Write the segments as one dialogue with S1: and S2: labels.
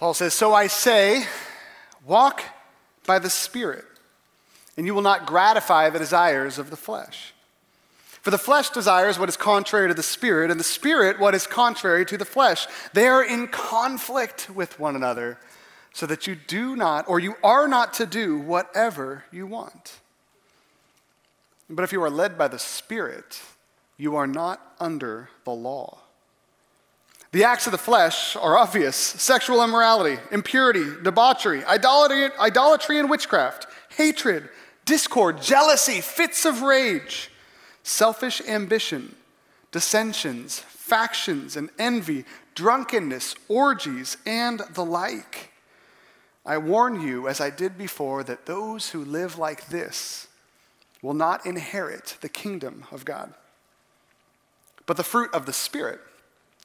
S1: Paul says, So I say, walk by the Spirit, and you will not gratify the desires of the flesh. For the flesh desires what is contrary to the Spirit, and the Spirit what is contrary to the flesh. They are in conflict with one another, so that you do not, or you are not to do whatever you want. But if you are led by the Spirit, you are not under the law. The acts of the flesh are obvious sexual immorality, impurity, debauchery, idolatry, idolatry and witchcraft, hatred, discord, jealousy, fits of rage, selfish ambition, dissensions, factions, and envy, drunkenness, orgies, and the like. I warn you, as I did before, that those who live like this will not inherit the kingdom of God. But the fruit of the Spirit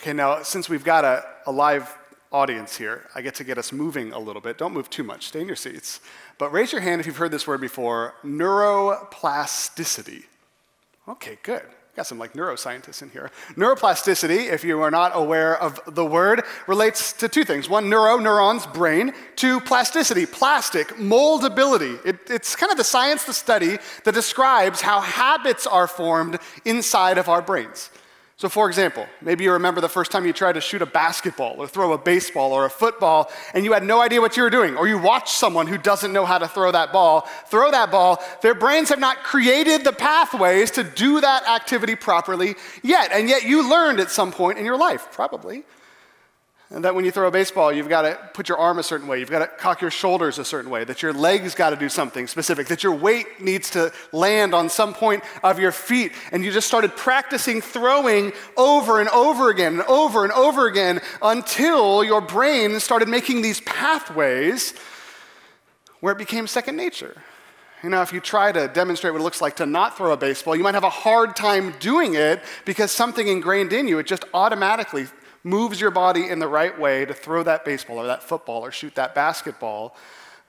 S1: Okay, now, since we've got a, a live audience here, I get to get us moving a little bit. Don't move too much, stay in your seats. But raise your hand if you've heard this word before neuroplasticity. Okay, good. Got some like neuroscientists in here. Neuroplasticity, if you are not aware of the word, relates to two things. One, neuro, neurons, brain. Two, plasticity, plastic, moldability. It, it's kind of the science, the study that describes how habits are formed inside of our brains. So, for example, maybe you remember the first time you tried to shoot a basketball or throw a baseball or a football and you had no idea what you were doing, or you watched someone who doesn't know how to throw that ball throw that ball. Their brains have not created the pathways to do that activity properly yet, and yet you learned at some point in your life, probably, and that when you throw a baseball, you've got to put your arm a certain way, you've got to cock your shoulders a certain way, that your legs got to do something specific, that your weight needs to land on some point of your feet. And you just started practicing throwing over and over again and over and over again until your brain started making these pathways where it became second nature. You know, if you try to demonstrate what it looks like to not throw a baseball, you might have a hard time doing it because something ingrained in you, it just automatically moves your body in the right way to throw that baseball or that football or shoot that basketball,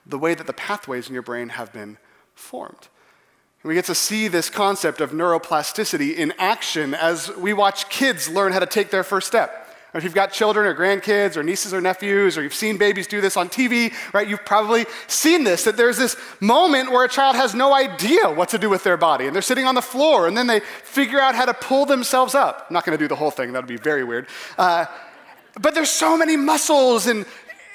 S1: the way that the pathways in your brain have been formed. And we get to see this concept of neuroplasticity in action as we watch kids learn how to take their first step. Or if you've got children or grandkids or nieces or nephews, or you've seen babies do this on TV, right, you've probably seen this that there's this moment where a child has no idea what to do with their body, and they're sitting on the floor, and then they figure out how to pull themselves up. I'm not going to do the whole thing, that would be very weird. Uh, but there's so many muscles and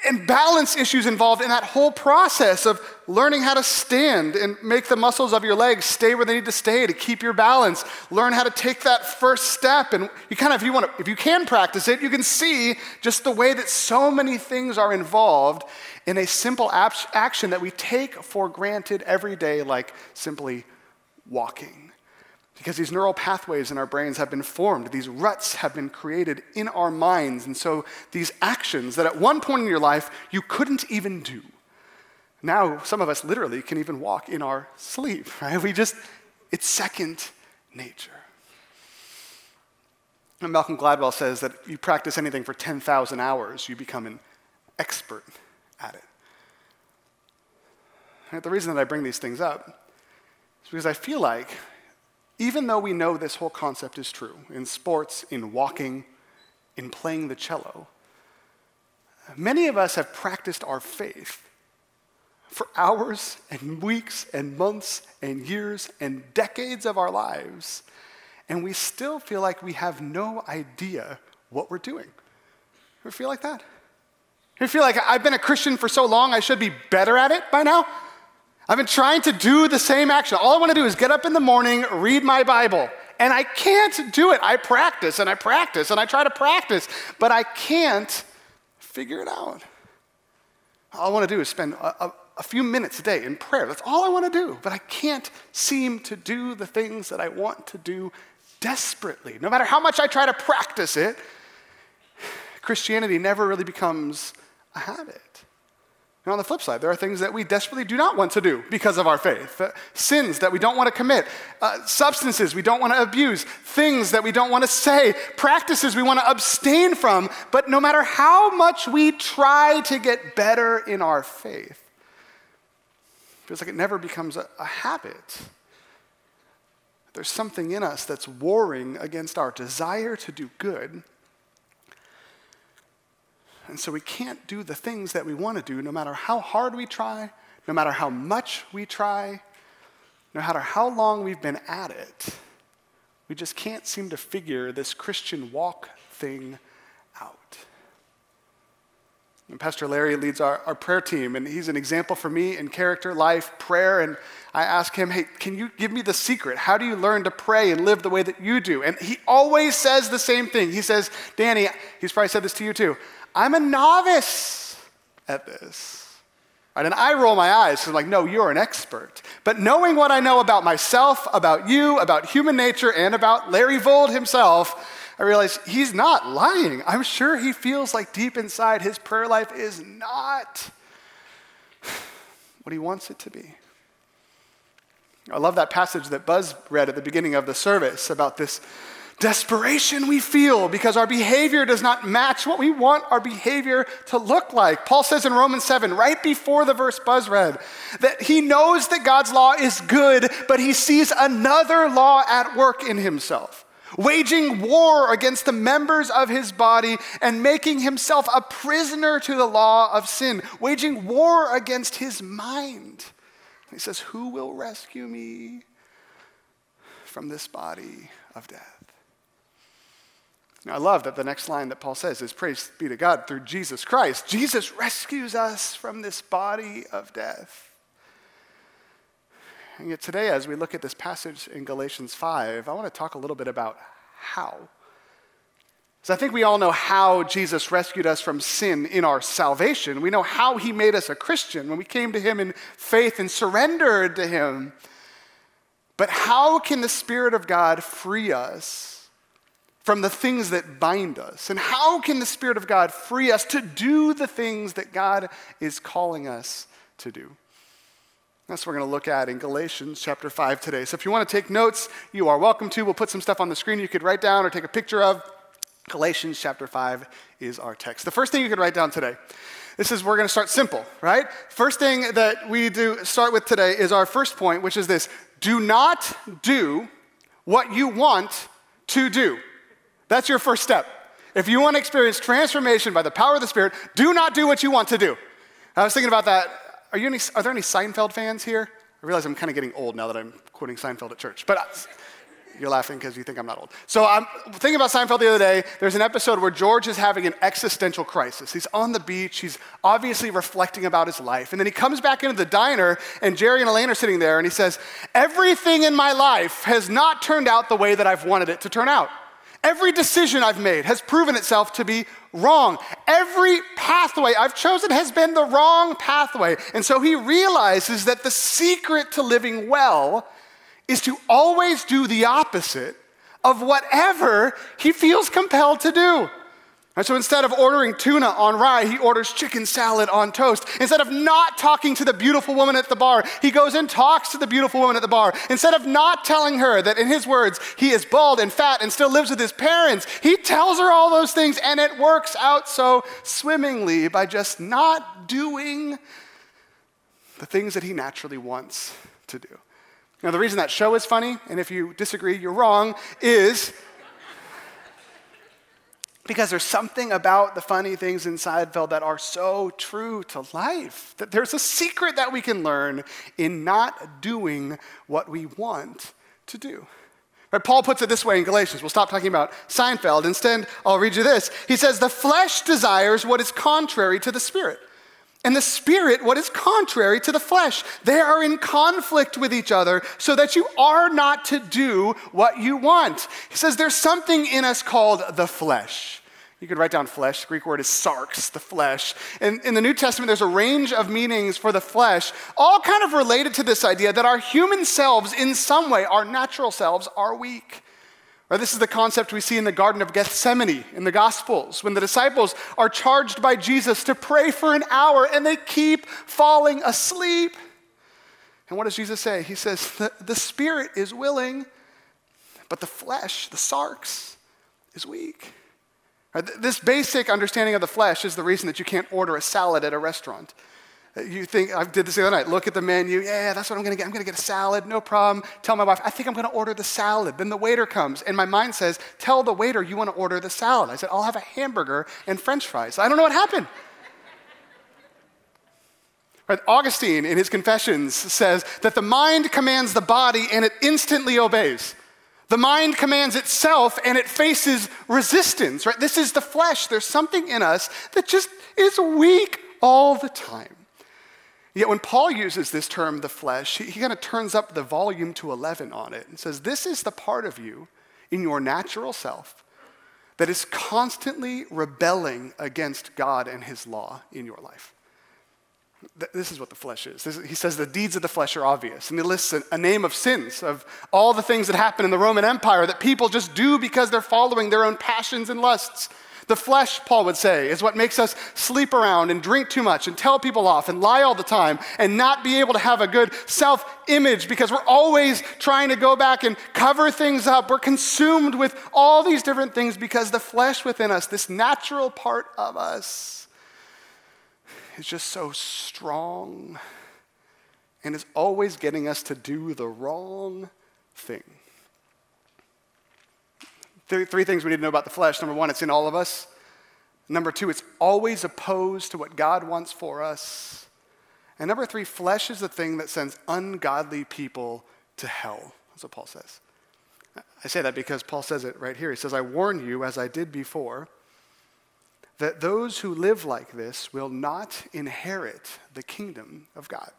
S1: and balance issues involved in that whole process of learning how to stand and make the muscles of your legs stay where they need to stay to keep your balance. Learn how to take that first step. And you kind of, if you want to, if you can practice it, you can see just the way that so many things are involved in a simple action that we take for granted every day, like simply walking. Because these neural pathways in our brains have been formed, these ruts have been created in our minds. And so these actions that at one point in your life you couldn't even do, now some of us literally can even walk in our sleep, right? We just, it's second nature. And Malcolm Gladwell says that you practice anything for 10,000 hours, you become an expert at it. The reason that I bring these things up is because I feel like even though we know this whole concept is true in sports, in walking, in playing the cello, many of us have practiced our faith for hours and weeks and months and years and decades of our lives, and we still feel like we have no idea what we're doing. Ever feel like that? You feel like I've been a Christian for so long, I should be better at it by now? I've been trying to do the same action. All I want to do is get up in the morning, read my Bible. And I can't do it. I practice and I practice and I try to practice, but I can't figure it out. All I want to do is spend a, a, a few minutes a day in prayer. That's all I want to do. But I can't seem to do the things that I want to do desperately. No matter how much I try to practice it, Christianity never really becomes a habit. And on the flip side, there are things that we desperately do not want to do because of our faith uh, sins that we don't want to commit, uh, substances we don't want to abuse, things that we don't want to say, practices we want to abstain from. But no matter how much we try to get better in our faith, it feels like it never becomes a, a habit. There's something in us that's warring against our desire to do good and so we can't do the things that we want to do no matter how hard we try, no matter how much we try, no matter how long we've been at it. We just can't seem to figure this Christian walk thing out. And Pastor Larry leads our, our prayer team, and he's an example for me in character, life, prayer. And I ask him, hey, can you give me the secret? How do you learn to pray and live the way that you do? And he always says the same thing. He says, Danny, he's probably said this to you too. I'm a novice at this. Right? And I roll my eyes because I'm like, no, you're an expert. But knowing what I know about myself, about you, about human nature, and about Larry Vold himself, I realize he's not lying. I'm sure he feels like deep inside his prayer life is not what he wants it to be. I love that passage that Buzz read at the beginning of the service about this desperation we feel because our behavior does not match what we want our behavior to look like. Paul says in Romans 7, right before the verse Buzz read, that he knows that God's law is good, but he sees another law at work in himself, waging war against the members of his body and making himself a prisoner to the law of sin, waging war against his mind. He says, Who will rescue me from this body of death? Now, I love that the next line that Paul says is Praise be to God through Jesus Christ. Jesus rescues us from this body of death. And yet, today, as we look at this passage in Galatians 5, I want to talk a little bit about how. So I think we all know how Jesus rescued us from sin in our salvation. We know how he made us a Christian when we came to him in faith and surrendered to him. But how can the Spirit of God free us from the things that bind us? And how can the Spirit of God free us to do the things that God is calling us to do? That's what we're going to look at in Galatians chapter 5 today. So if you want to take notes, you are welcome to. We'll put some stuff on the screen you could write down or take a picture of. Galatians chapter 5 is our text. The first thing you could write down today. This is, we're going to start simple, right? First thing that we do start with today is our first point, which is this do not do what you want to do. That's your first step. If you want to experience transformation by the power of the Spirit, do not do what you want to do. I was thinking about that. Are, you any, are there any Seinfeld fans here? I realize I'm kind of getting old now that I'm quoting Seinfeld at church, but uh, you're laughing because you think I'm not old. So I'm thinking about Seinfeld the other day. There's an episode where George is having an existential crisis. He's on the beach. He's obviously reflecting about his life. And then he comes back into the diner, and Jerry and Elaine are sitting there, and he says, Everything in my life has not turned out the way that I've wanted it to turn out. Every decision I've made has proven itself to be wrong. Every pathway I've chosen has been the wrong pathway. And so he realizes that the secret to living well is to always do the opposite of whatever he feels compelled to do. And so instead of ordering tuna on rye, he orders chicken salad on toast. Instead of not talking to the beautiful woman at the bar, he goes and talks to the beautiful woman at the bar. Instead of not telling her that, in his words, he is bald and fat and still lives with his parents, he tells her all those things and it works out so swimmingly by just not doing the things that he naturally wants to do. Now, the reason that show is funny, and if you disagree, you're wrong, is because there's something about the funny things in Seinfeld that are so true to life. That there's a secret that we can learn in not doing what we want to do. Right, Paul puts it this way in Galatians. We'll stop talking about Seinfeld. Instead, I'll read you this. He says, The flesh desires what is contrary to the spirit, and the spirit what is contrary to the flesh. They are in conflict with each other so that you are not to do what you want. He says, There's something in us called the flesh. You could write down flesh. The Greek word is sarx, the flesh. And in the New Testament, there's a range of meanings for the flesh, all kind of related to this idea that our human selves, in some way, our natural selves, are weak. Or this is the concept we see in the Garden of Gethsemane in the Gospels, when the disciples are charged by Jesus to pray for an hour and they keep falling asleep. And what does Jesus say? He says, The, the spirit is willing, but the flesh, the sarx, is weak. Right, this basic understanding of the flesh is the reason that you can't order a salad at a restaurant. You think, I did this the other night, look at the menu, yeah, that's what I'm gonna get. I'm gonna get a salad, no problem. Tell my wife, I think I'm gonna order the salad. Then the waiter comes, and my mind says, Tell the waiter you wanna order the salad. I said, I'll have a hamburger and french fries. I don't know what happened. Right? Augustine, in his Confessions, says that the mind commands the body and it instantly obeys. The mind commands itself and it faces resistance, right? This is the flesh. There's something in us that just is weak all the time. Yet when Paul uses this term, the flesh, he, he kind of turns up the volume to 11 on it and says, This is the part of you in your natural self that is constantly rebelling against God and his law in your life. This is what the flesh is. He says the deeds of the flesh are obvious. And he lists a, a name of sins, of all the things that happen in the Roman Empire that people just do because they're following their own passions and lusts. The flesh, Paul would say, is what makes us sleep around and drink too much and tell people off and lie all the time and not be able to have a good self image because we're always trying to go back and cover things up. We're consumed with all these different things because the flesh within us, this natural part of us, is just so strong and is always getting us to do the wrong thing. Three, three things we need to know about the flesh. Number one, it's in all of us. Number two, it's always opposed to what God wants for us. And number three, flesh is the thing that sends ungodly people to hell. That's what Paul says. I say that because Paul says it right here. He says, I warn you, as I did before, that those who live like this will not inherit the kingdom of God.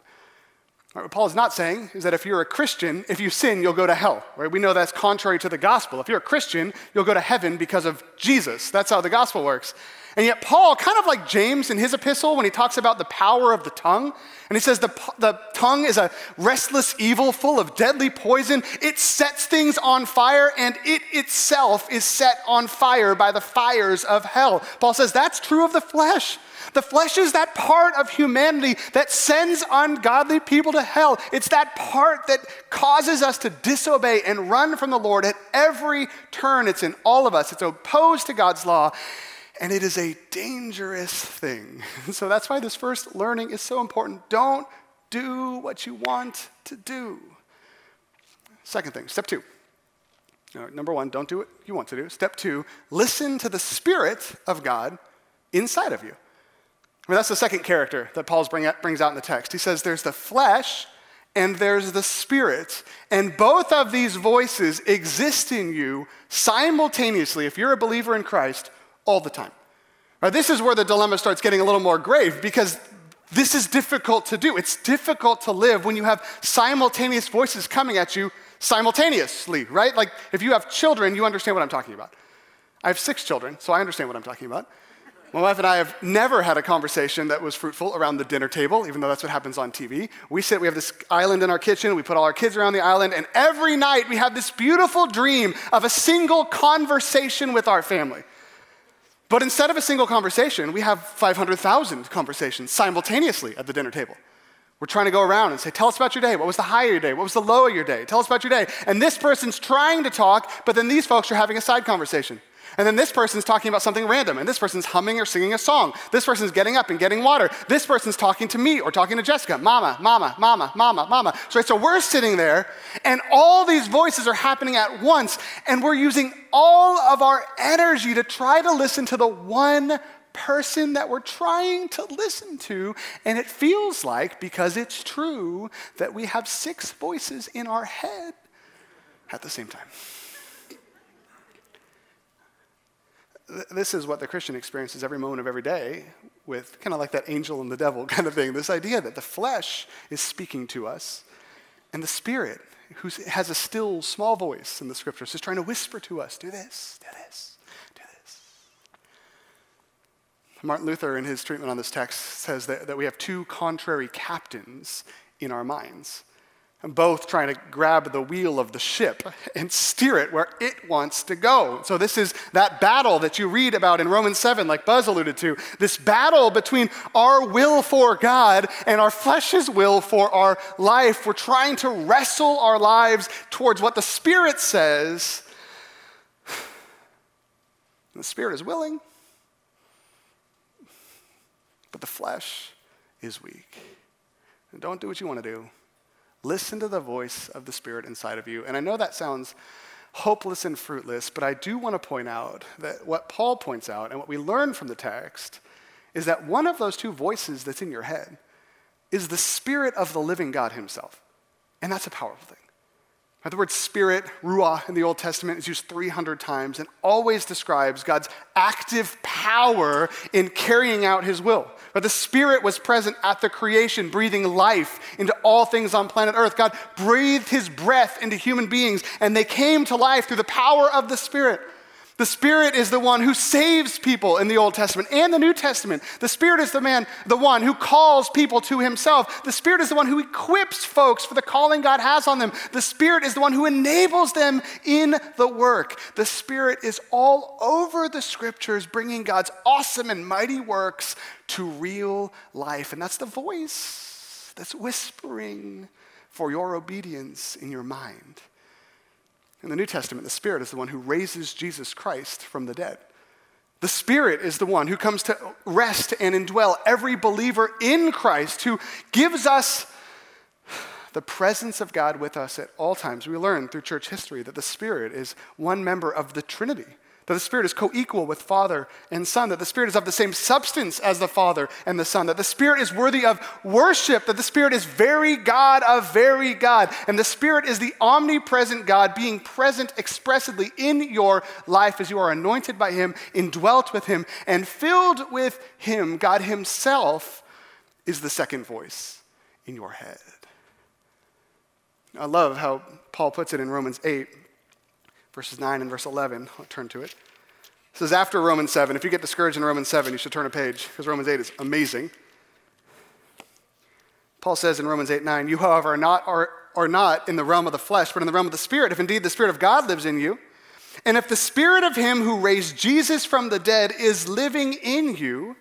S1: Right, what Paul is not saying is that if you're a Christian, if you sin, you'll go to hell. Right? We know that's contrary to the gospel. If you're a Christian, you'll go to heaven because of Jesus. That's how the gospel works. And yet, Paul, kind of like James in his epistle, when he talks about the power of the tongue, and he says the, the tongue is a restless evil full of deadly poison. It sets things on fire, and it itself is set on fire by the fires of hell. Paul says that's true of the flesh. The flesh is that part of humanity that sends ungodly people to hell. It's that part that causes us to disobey and run from the Lord at every turn. It's in all of us, it's opposed to God's law, and it is a dangerous thing. So that's why this first learning is so important. Don't do what you want to do. Second thing, step two. number one, don't do what you want to do. Step two, listen to the Spirit of God inside of you mean, that's the second character that Paul brings out in the text. He says there's the flesh and there's the spirit. And both of these voices exist in you simultaneously, if you're a believer in Christ, all the time. This is where the dilemma starts getting a little more grave because this is difficult to do. It's difficult to live when you have simultaneous voices coming at you simultaneously, right? Like if you have children, you understand what I'm talking about. I have six children, so I understand what I'm talking about. My wife and I have never had a conversation that was fruitful around the dinner table, even though that's what happens on TV. We sit, we have this island in our kitchen, we put all our kids around the island, and every night we have this beautiful dream of a single conversation with our family. But instead of a single conversation, we have 500,000 conversations simultaneously at the dinner table. We're trying to go around and say, Tell us about your day. What was the high of your day? What was the low of your day? Tell us about your day. And this person's trying to talk, but then these folks are having a side conversation. And then this person's talking about something random, and this person's humming or singing a song. This person's getting up and getting water. This person's talking to me or talking to Jessica. Mama, mama, mama, mama, mama. So, so we're sitting there, and all these voices are happening at once, and we're using all of our energy to try to listen to the one person that we're trying to listen to. And it feels like, because it's true, that we have six voices in our head at the same time. This is what the Christian experiences every moment of every day with kind of like that angel and the devil kind of thing. This idea that the flesh is speaking to us and the spirit, who has a still small voice in the scriptures, is trying to whisper to us do this, do this, do this. Martin Luther, in his treatment on this text, says that, that we have two contrary captains in our minds. And both trying to grab the wheel of the ship and steer it where it wants to go. So, this is that battle that you read about in Romans 7, like Buzz alluded to. This battle between our will for God and our flesh's will for our life. We're trying to wrestle our lives towards what the Spirit says. The Spirit is willing, but the flesh is weak. And don't do what you want to do Listen to the voice of the Spirit inside of you. And I know that sounds hopeless and fruitless, but I do want to point out that what Paul points out and what we learn from the text is that one of those two voices that's in your head is the Spirit of the living God Himself. And that's a powerful thing. The word spirit, ruah, in the Old Testament is used 300 times and always describes God's active power in carrying out his will. But the spirit was present at the creation, breathing life into all things on planet Earth. God breathed his breath into human beings, and they came to life through the power of the spirit. The Spirit is the one who saves people in the Old Testament and the New Testament. The Spirit is the man, the one who calls people to himself. The Spirit is the one who equips folks for the calling God has on them. The Spirit is the one who enables them in the work. The Spirit is all over the scriptures, bringing God's awesome and mighty works to real life. And that's the voice that's whispering for your obedience in your mind. In the New Testament, the Spirit is the one who raises Jesus Christ from the dead. The Spirit is the one who comes to rest and indwell every believer in Christ, who gives us the presence of God with us at all times. We learn through church history that the Spirit is one member of the Trinity that the Spirit is co equal with Father and Son, that the Spirit is of the same substance as the Father and the Son, that the Spirit is worthy of worship, that the Spirit is very God of very God, and the Spirit is the omnipresent God being present expressly in your life as you are anointed by Him, indwelt with Him, and filled with Him. God Himself is the second voice in your head. I love how Paul puts it in Romans 8 verses 9 and verse 11. I'll turn to it. Says, after Romans 7, if you get discouraged in Romans 7, you should turn a page because Romans 8 is amazing. Paul says in Romans 8 9, you, however, are not, are, are not in the realm of the flesh, but in the realm of the Spirit, if indeed the Spirit of God lives in you. And if the Spirit of Him who raised Jesus from the dead is living in you,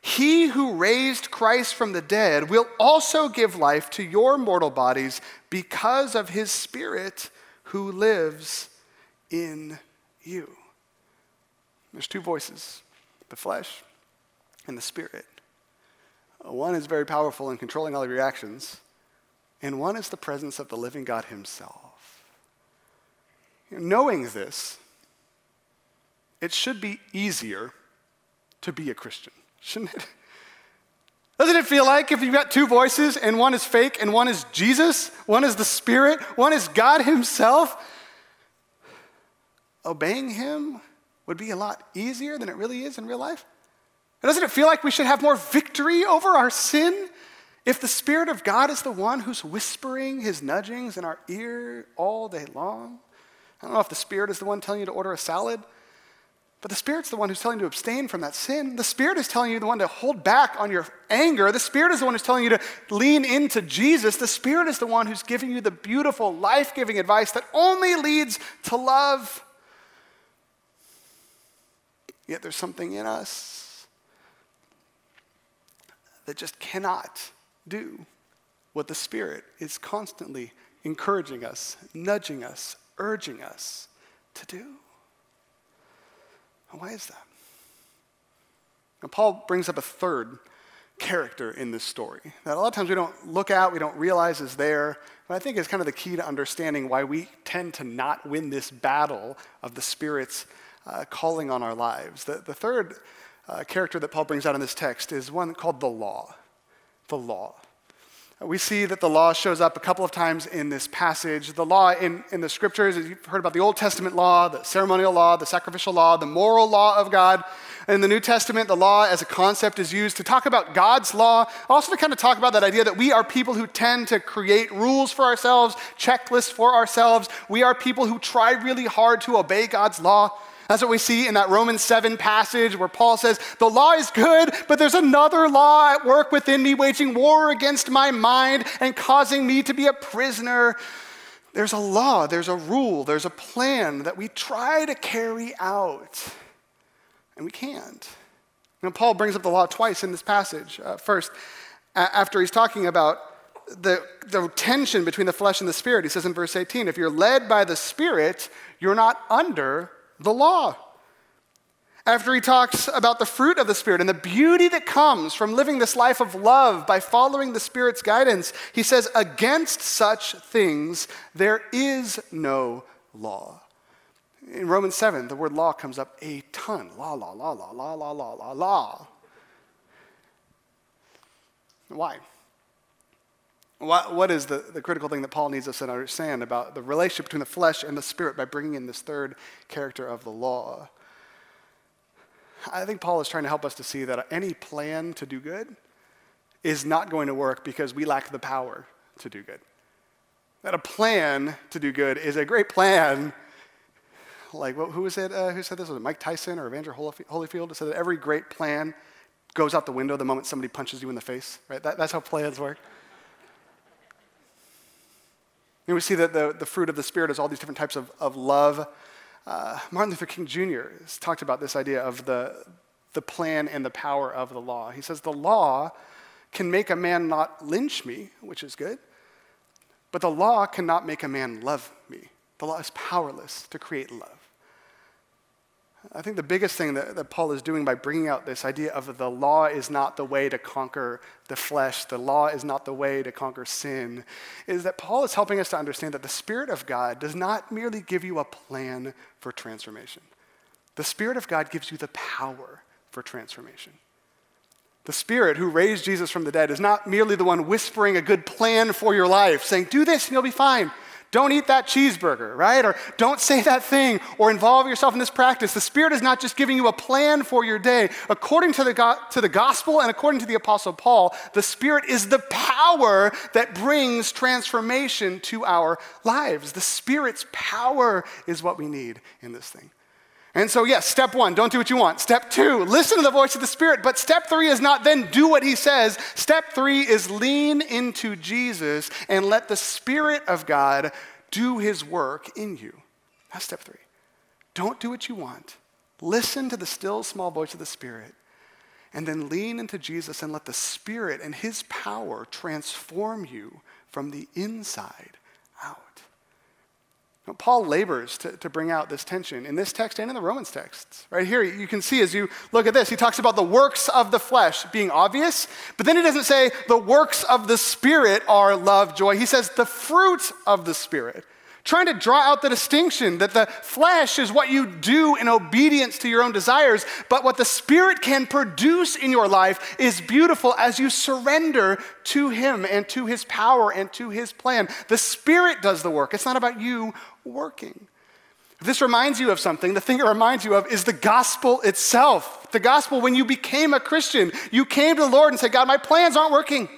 S1: he who raised Christ from the dead will also give life to your mortal bodies because of His Spirit who lives in you. There's two voices the flesh and the spirit. One is very powerful in controlling all of your and one is the presence of the living God Himself. Knowing this, it should be easier to be a Christian, shouldn't it? Doesn't it feel like if you've got two voices and one is fake and one is Jesus, one is the Spirit, one is God Himself? Obeying Him would be a lot easier than it really is in real life? doesn't it feel like we should have more victory over our sin if the Spirit of God is the one who's whispering His nudgings in our ear all day long? I don't know if the Spirit is the one telling you to order a salad, but the Spirit's the one who's telling you to abstain from that sin. The Spirit is telling you the one to hold back on your anger. The Spirit is the one who's telling you to lean into Jesus. The Spirit is the one who's giving you the beautiful, life giving advice that only leads to love. Yet there's something in us that just cannot do what the Spirit is constantly encouraging us, nudging us, urging us to do. And why is that? Now, Paul brings up a third character in this story that a lot of times we don't look at, we don't realize is there, but I think is kind of the key to understanding why we tend to not win this battle of the Spirit's uh, calling on our lives. The, the third uh, character that Paul brings out in this text is one called the law. The law. We see that the law shows up a couple of times in this passage. The law in, in the scriptures, you've heard about the Old Testament law, the ceremonial law, the sacrificial law, the moral law of God. In the New Testament, the law as a concept is used to talk about God's law, also to kind of talk about that idea that we are people who tend to create rules for ourselves, checklists for ourselves. We are people who try really hard to obey God's law. That's what we see in that Romans 7 passage where Paul says, The law is good, but there's another law at work within me, waging war against my mind and causing me to be a prisoner. There's a law, there's a rule, there's a plan that we try to carry out, and we can't. Now, Paul brings up the law twice in this passage. Uh, first, a- after he's talking about the, the tension between the flesh and the spirit, he says in verse 18, if you're led by the spirit, you're not under the law. After he talks about the fruit of the Spirit and the beauty that comes from living this life of love by following the Spirit's guidance, he says, Against such things there is no law. In Romans 7, the word law comes up a ton. Law, law, law, law, law, law, law, law, law. Why? What, what is the, the critical thing that Paul needs us to understand about the relationship between the flesh and the spirit by bringing in this third character of the law? I think Paul is trying to help us to see that any plan to do good is not going to work because we lack the power to do good. That a plan to do good is a great plan. Like, who was it? Uh, who said this? Was it Mike Tyson or Evander Holyfield? It said that every great plan goes out the window the moment somebody punches you in the face, right? That, that's how plans work. And we see that the, the fruit of the Spirit is all these different types of, of love. Uh, Martin Luther King Jr. has talked about this idea of the, the plan and the power of the law. He says, The law can make a man not lynch me, which is good, but the law cannot make a man love me. The law is powerless to create love. I think the biggest thing that, that, Paul is doing by bringing out this idea of the law is not the way to conquer the flesh, the law is not the way to conquer sin, is that Paul is helping us to understand that the Spirit of God does not merely give you a plan for transformation. The Spirit of God gives you the power for transformation. The Spirit who raised Jesus from the dead is not merely the one whispering a good plan for your life, saying, do this and you'll be fine. Don't eat that cheeseburger, right? Or don't say that thing or involve yourself in this practice. The Spirit is not just giving you a plan for your day. According to the, go- to the gospel and according to the Apostle Paul, the Spirit is the power that brings transformation to our lives. The Spirit's power is what we need in this thing. And so, yes, step one, don't do what you want. Step two, listen to the voice of the Spirit. But step three is not then do what He says. Step three is lean into Jesus and let the Spirit of God do His work in you. That's step three. Don't do what you want. Listen to the still small voice of the Spirit. And then lean into Jesus and let the Spirit and His power transform you from the inside Paul labors to, to bring out this tension in this text and in the Romans texts. Right here, you can see as you look at this, he talks about the works of the flesh being obvious, but then he doesn't say the works of the Spirit are love, joy. He says the fruit of the Spirit trying to draw out the distinction that the flesh is what you do in obedience to your own desires, but what the Spirit can produce in your life is beautiful as you surrender to Him and to His power and to His plan. The Spirit does the work, it's not about you working. If this reminds you of something, the thing it reminds you of is the gospel itself. The gospel, when you became a Christian, you came to the Lord and said, God, my plans aren't working.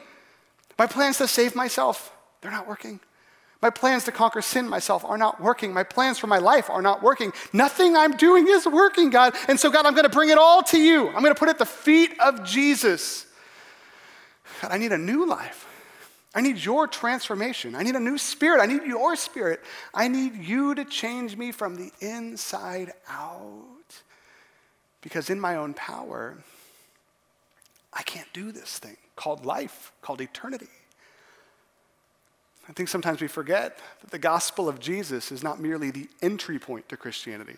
S1: My plans to save myself, they're not working. My plans to conquer sin myself are not working. My plans for my life are not working. Nothing I'm doing is working, God. And so, God, I'm going to bring it all to you. I'm going to put it at the feet of Jesus. God, I need a new life. I need your transformation. I need a new spirit. I need your spirit. I need you to change me from the inside out. Because in my own power, I can't do this thing called life, called eternity. I think sometimes we forget that the gospel of Jesus is not merely the entry point to Christianity.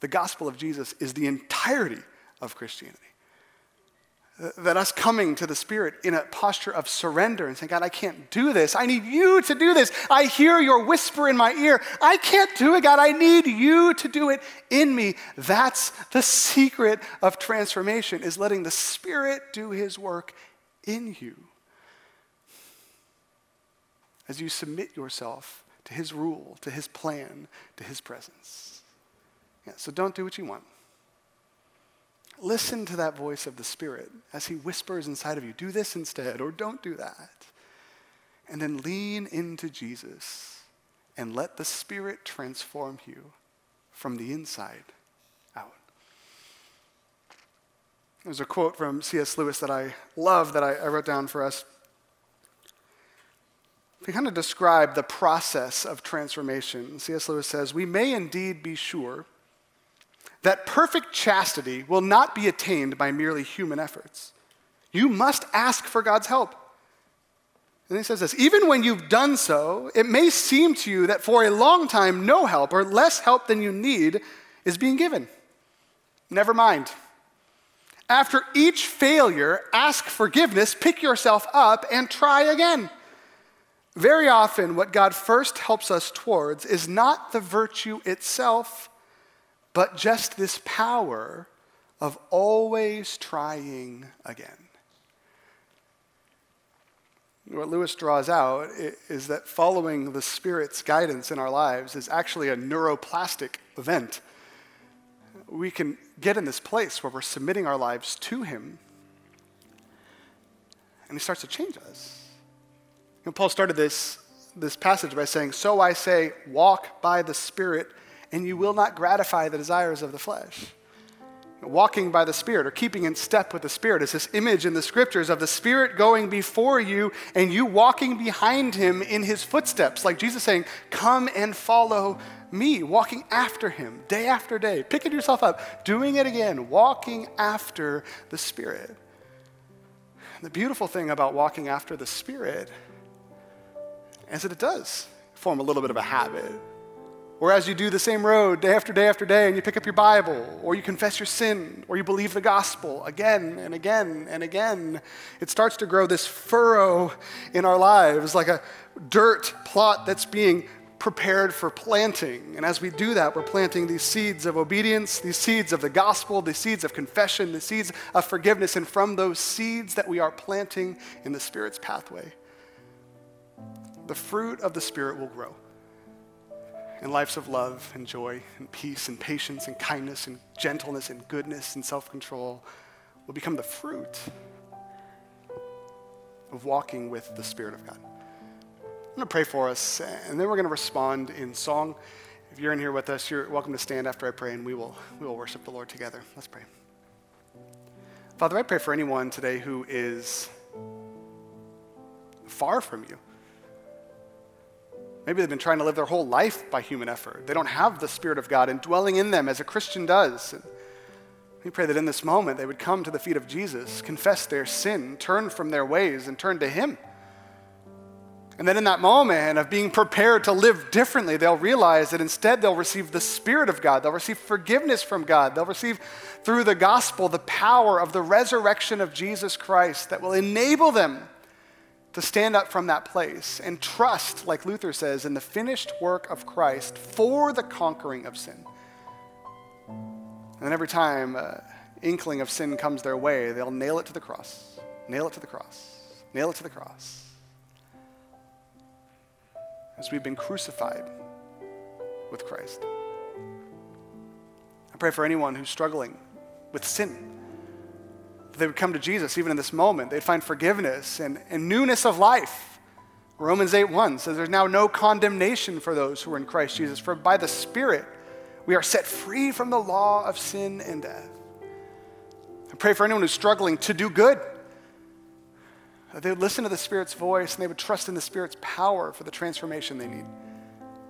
S1: The gospel of Jesus is the entirety of Christianity. That us coming to the Spirit in a posture of surrender and saying, God, I can't do this. I need you to do this. I hear your whisper in my ear. I can't do it, God. I need you to do it in me. That's the secret of transformation, is letting the Spirit do his work in you as you submit yourself to His rule, to His plan, to His presence. Yeah, so don't do what you want. Listen to that voice of the Spirit as He whispers inside of you do this instead, or don't do that. And then lean into Jesus and let the Spirit transform you from the inside out. There's a quote from C.S. Lewis that I love that I, I wrote down for us. To kind of describe the process of transformation, C.S. Lewis says, We may indeed be sure that perfect chastity will not be attained by merely human efforts. You must ask for God's help. And he says this even when you've done so, it may seem to you that for a long time no help or less help than you need is being given. Never mind. After each failure, ask forgiveness, pick yourself up, and try again. Very often, what God first helps us towards is not the virtue itself, but just this power of always trying again. What Lewis draws out is that following the Spirit's guidance in our lives is actually a neuroplastic event. We can get in this place where we're submitting our lives to Him, and He starts to change us. And Paul started this, this passage by saying, So I say, walk by the Spirit, and you will not gratify the desires of the flesh. Walking by the Spirit or keeping in step with the Spirit is this image in the scriptures of the Spirit going before you and you walking behind him in his footsteps. Like Jesus saying, Come and follow me, walking after him day after day, picking yourself up, doing it again, walking after the Spirit. The beautiful thing about walking after the Spirit is that it does form a little bit of a habit. Or as you do the same road day after day after day and you pick up your Bible, or you confess your sin, or you believe the gospel again and again and again, it starts to grow this furrow in our lives, like a dirt plot that's being prepared for planting. And as we do that, we're planting these seeds of obedience, these seeds of the gospel, these seeds of confession, the seeds of forgiveness. And from those seeds that we are planting in the Spirit's pathway, the fruit of the Spirit will grow. And lives of love and joy and peace and patience and kindness and gentleness and goodness and self control will become the fruit of walking with the Spirit of God. I'm going to pray for us, and then we're going to respond in song. If you're in here with us, you're welcome to stand after I pray, and we will, we will worship the Lord together. Let's pray. Father, I pray for anyone today who is far from you. Maybe they've been trying to live their whole life by human effort. They don't have the Spirit of God indwelling in them as a Christian does. And we pray that in this moment they would come to the feet of Jesus, confess their sin, turn from their ways, and turn to Him. And then in that moment of being prepared to live differently, they'll realize that instead they'll receive the Spirit of God. They'll receive forgiveness from God. They'll receive through the gospel the power of the resurrection of Jesus Christ that will enable them to stand up from that place and trust, like Luther says, in the finished work of Christ for the conquering of sin. And then every time an inkling of sin comes their way, they'll nail it to the cross, nail it to the cross, nail it to the cross. As we've been crucified with Christ. I pray for anyone who's struggling with sin they would come to Jesus even in this moment. They'd find forgiveness and, and newness of life. Romans 8 1 says, There's now no condemnation for those who are in Christ Jesus, for by the Spirit we are set free from the law of sin and death. I pray for anyone who's struggling to do good, that they would listen to the Spirit's voice and they would trust in the Spirit's power for the transformation they need.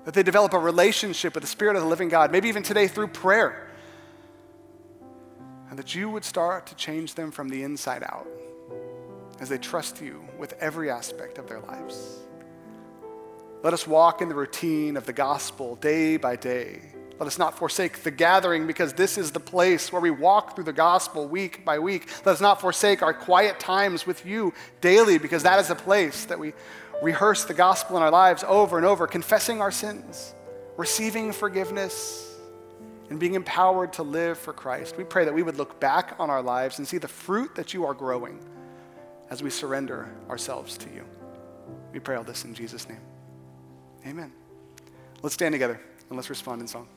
S1: That they develop a relationship with the Spirit of the living God, maybe even today through prayer and that you would start to change them from the inside out as they trust you with every aspect of their lives. Let us walk in the routine of the gospel day by day. Let us not forsake the gathering because this is the place where we walk through the gospel week by week. Let us not forsake our quiet times with you daily because that is the place that we rehearse the gospel in our lives over and over, confessing our sins, receiving forgiveness and being empowered to live for Christ. We pray that we would look back on our lives and see the fruit that you are growing as we surrender ourselves to you. We pray all this in Jesus' name. Amen. Let's stand together and let's respond in song.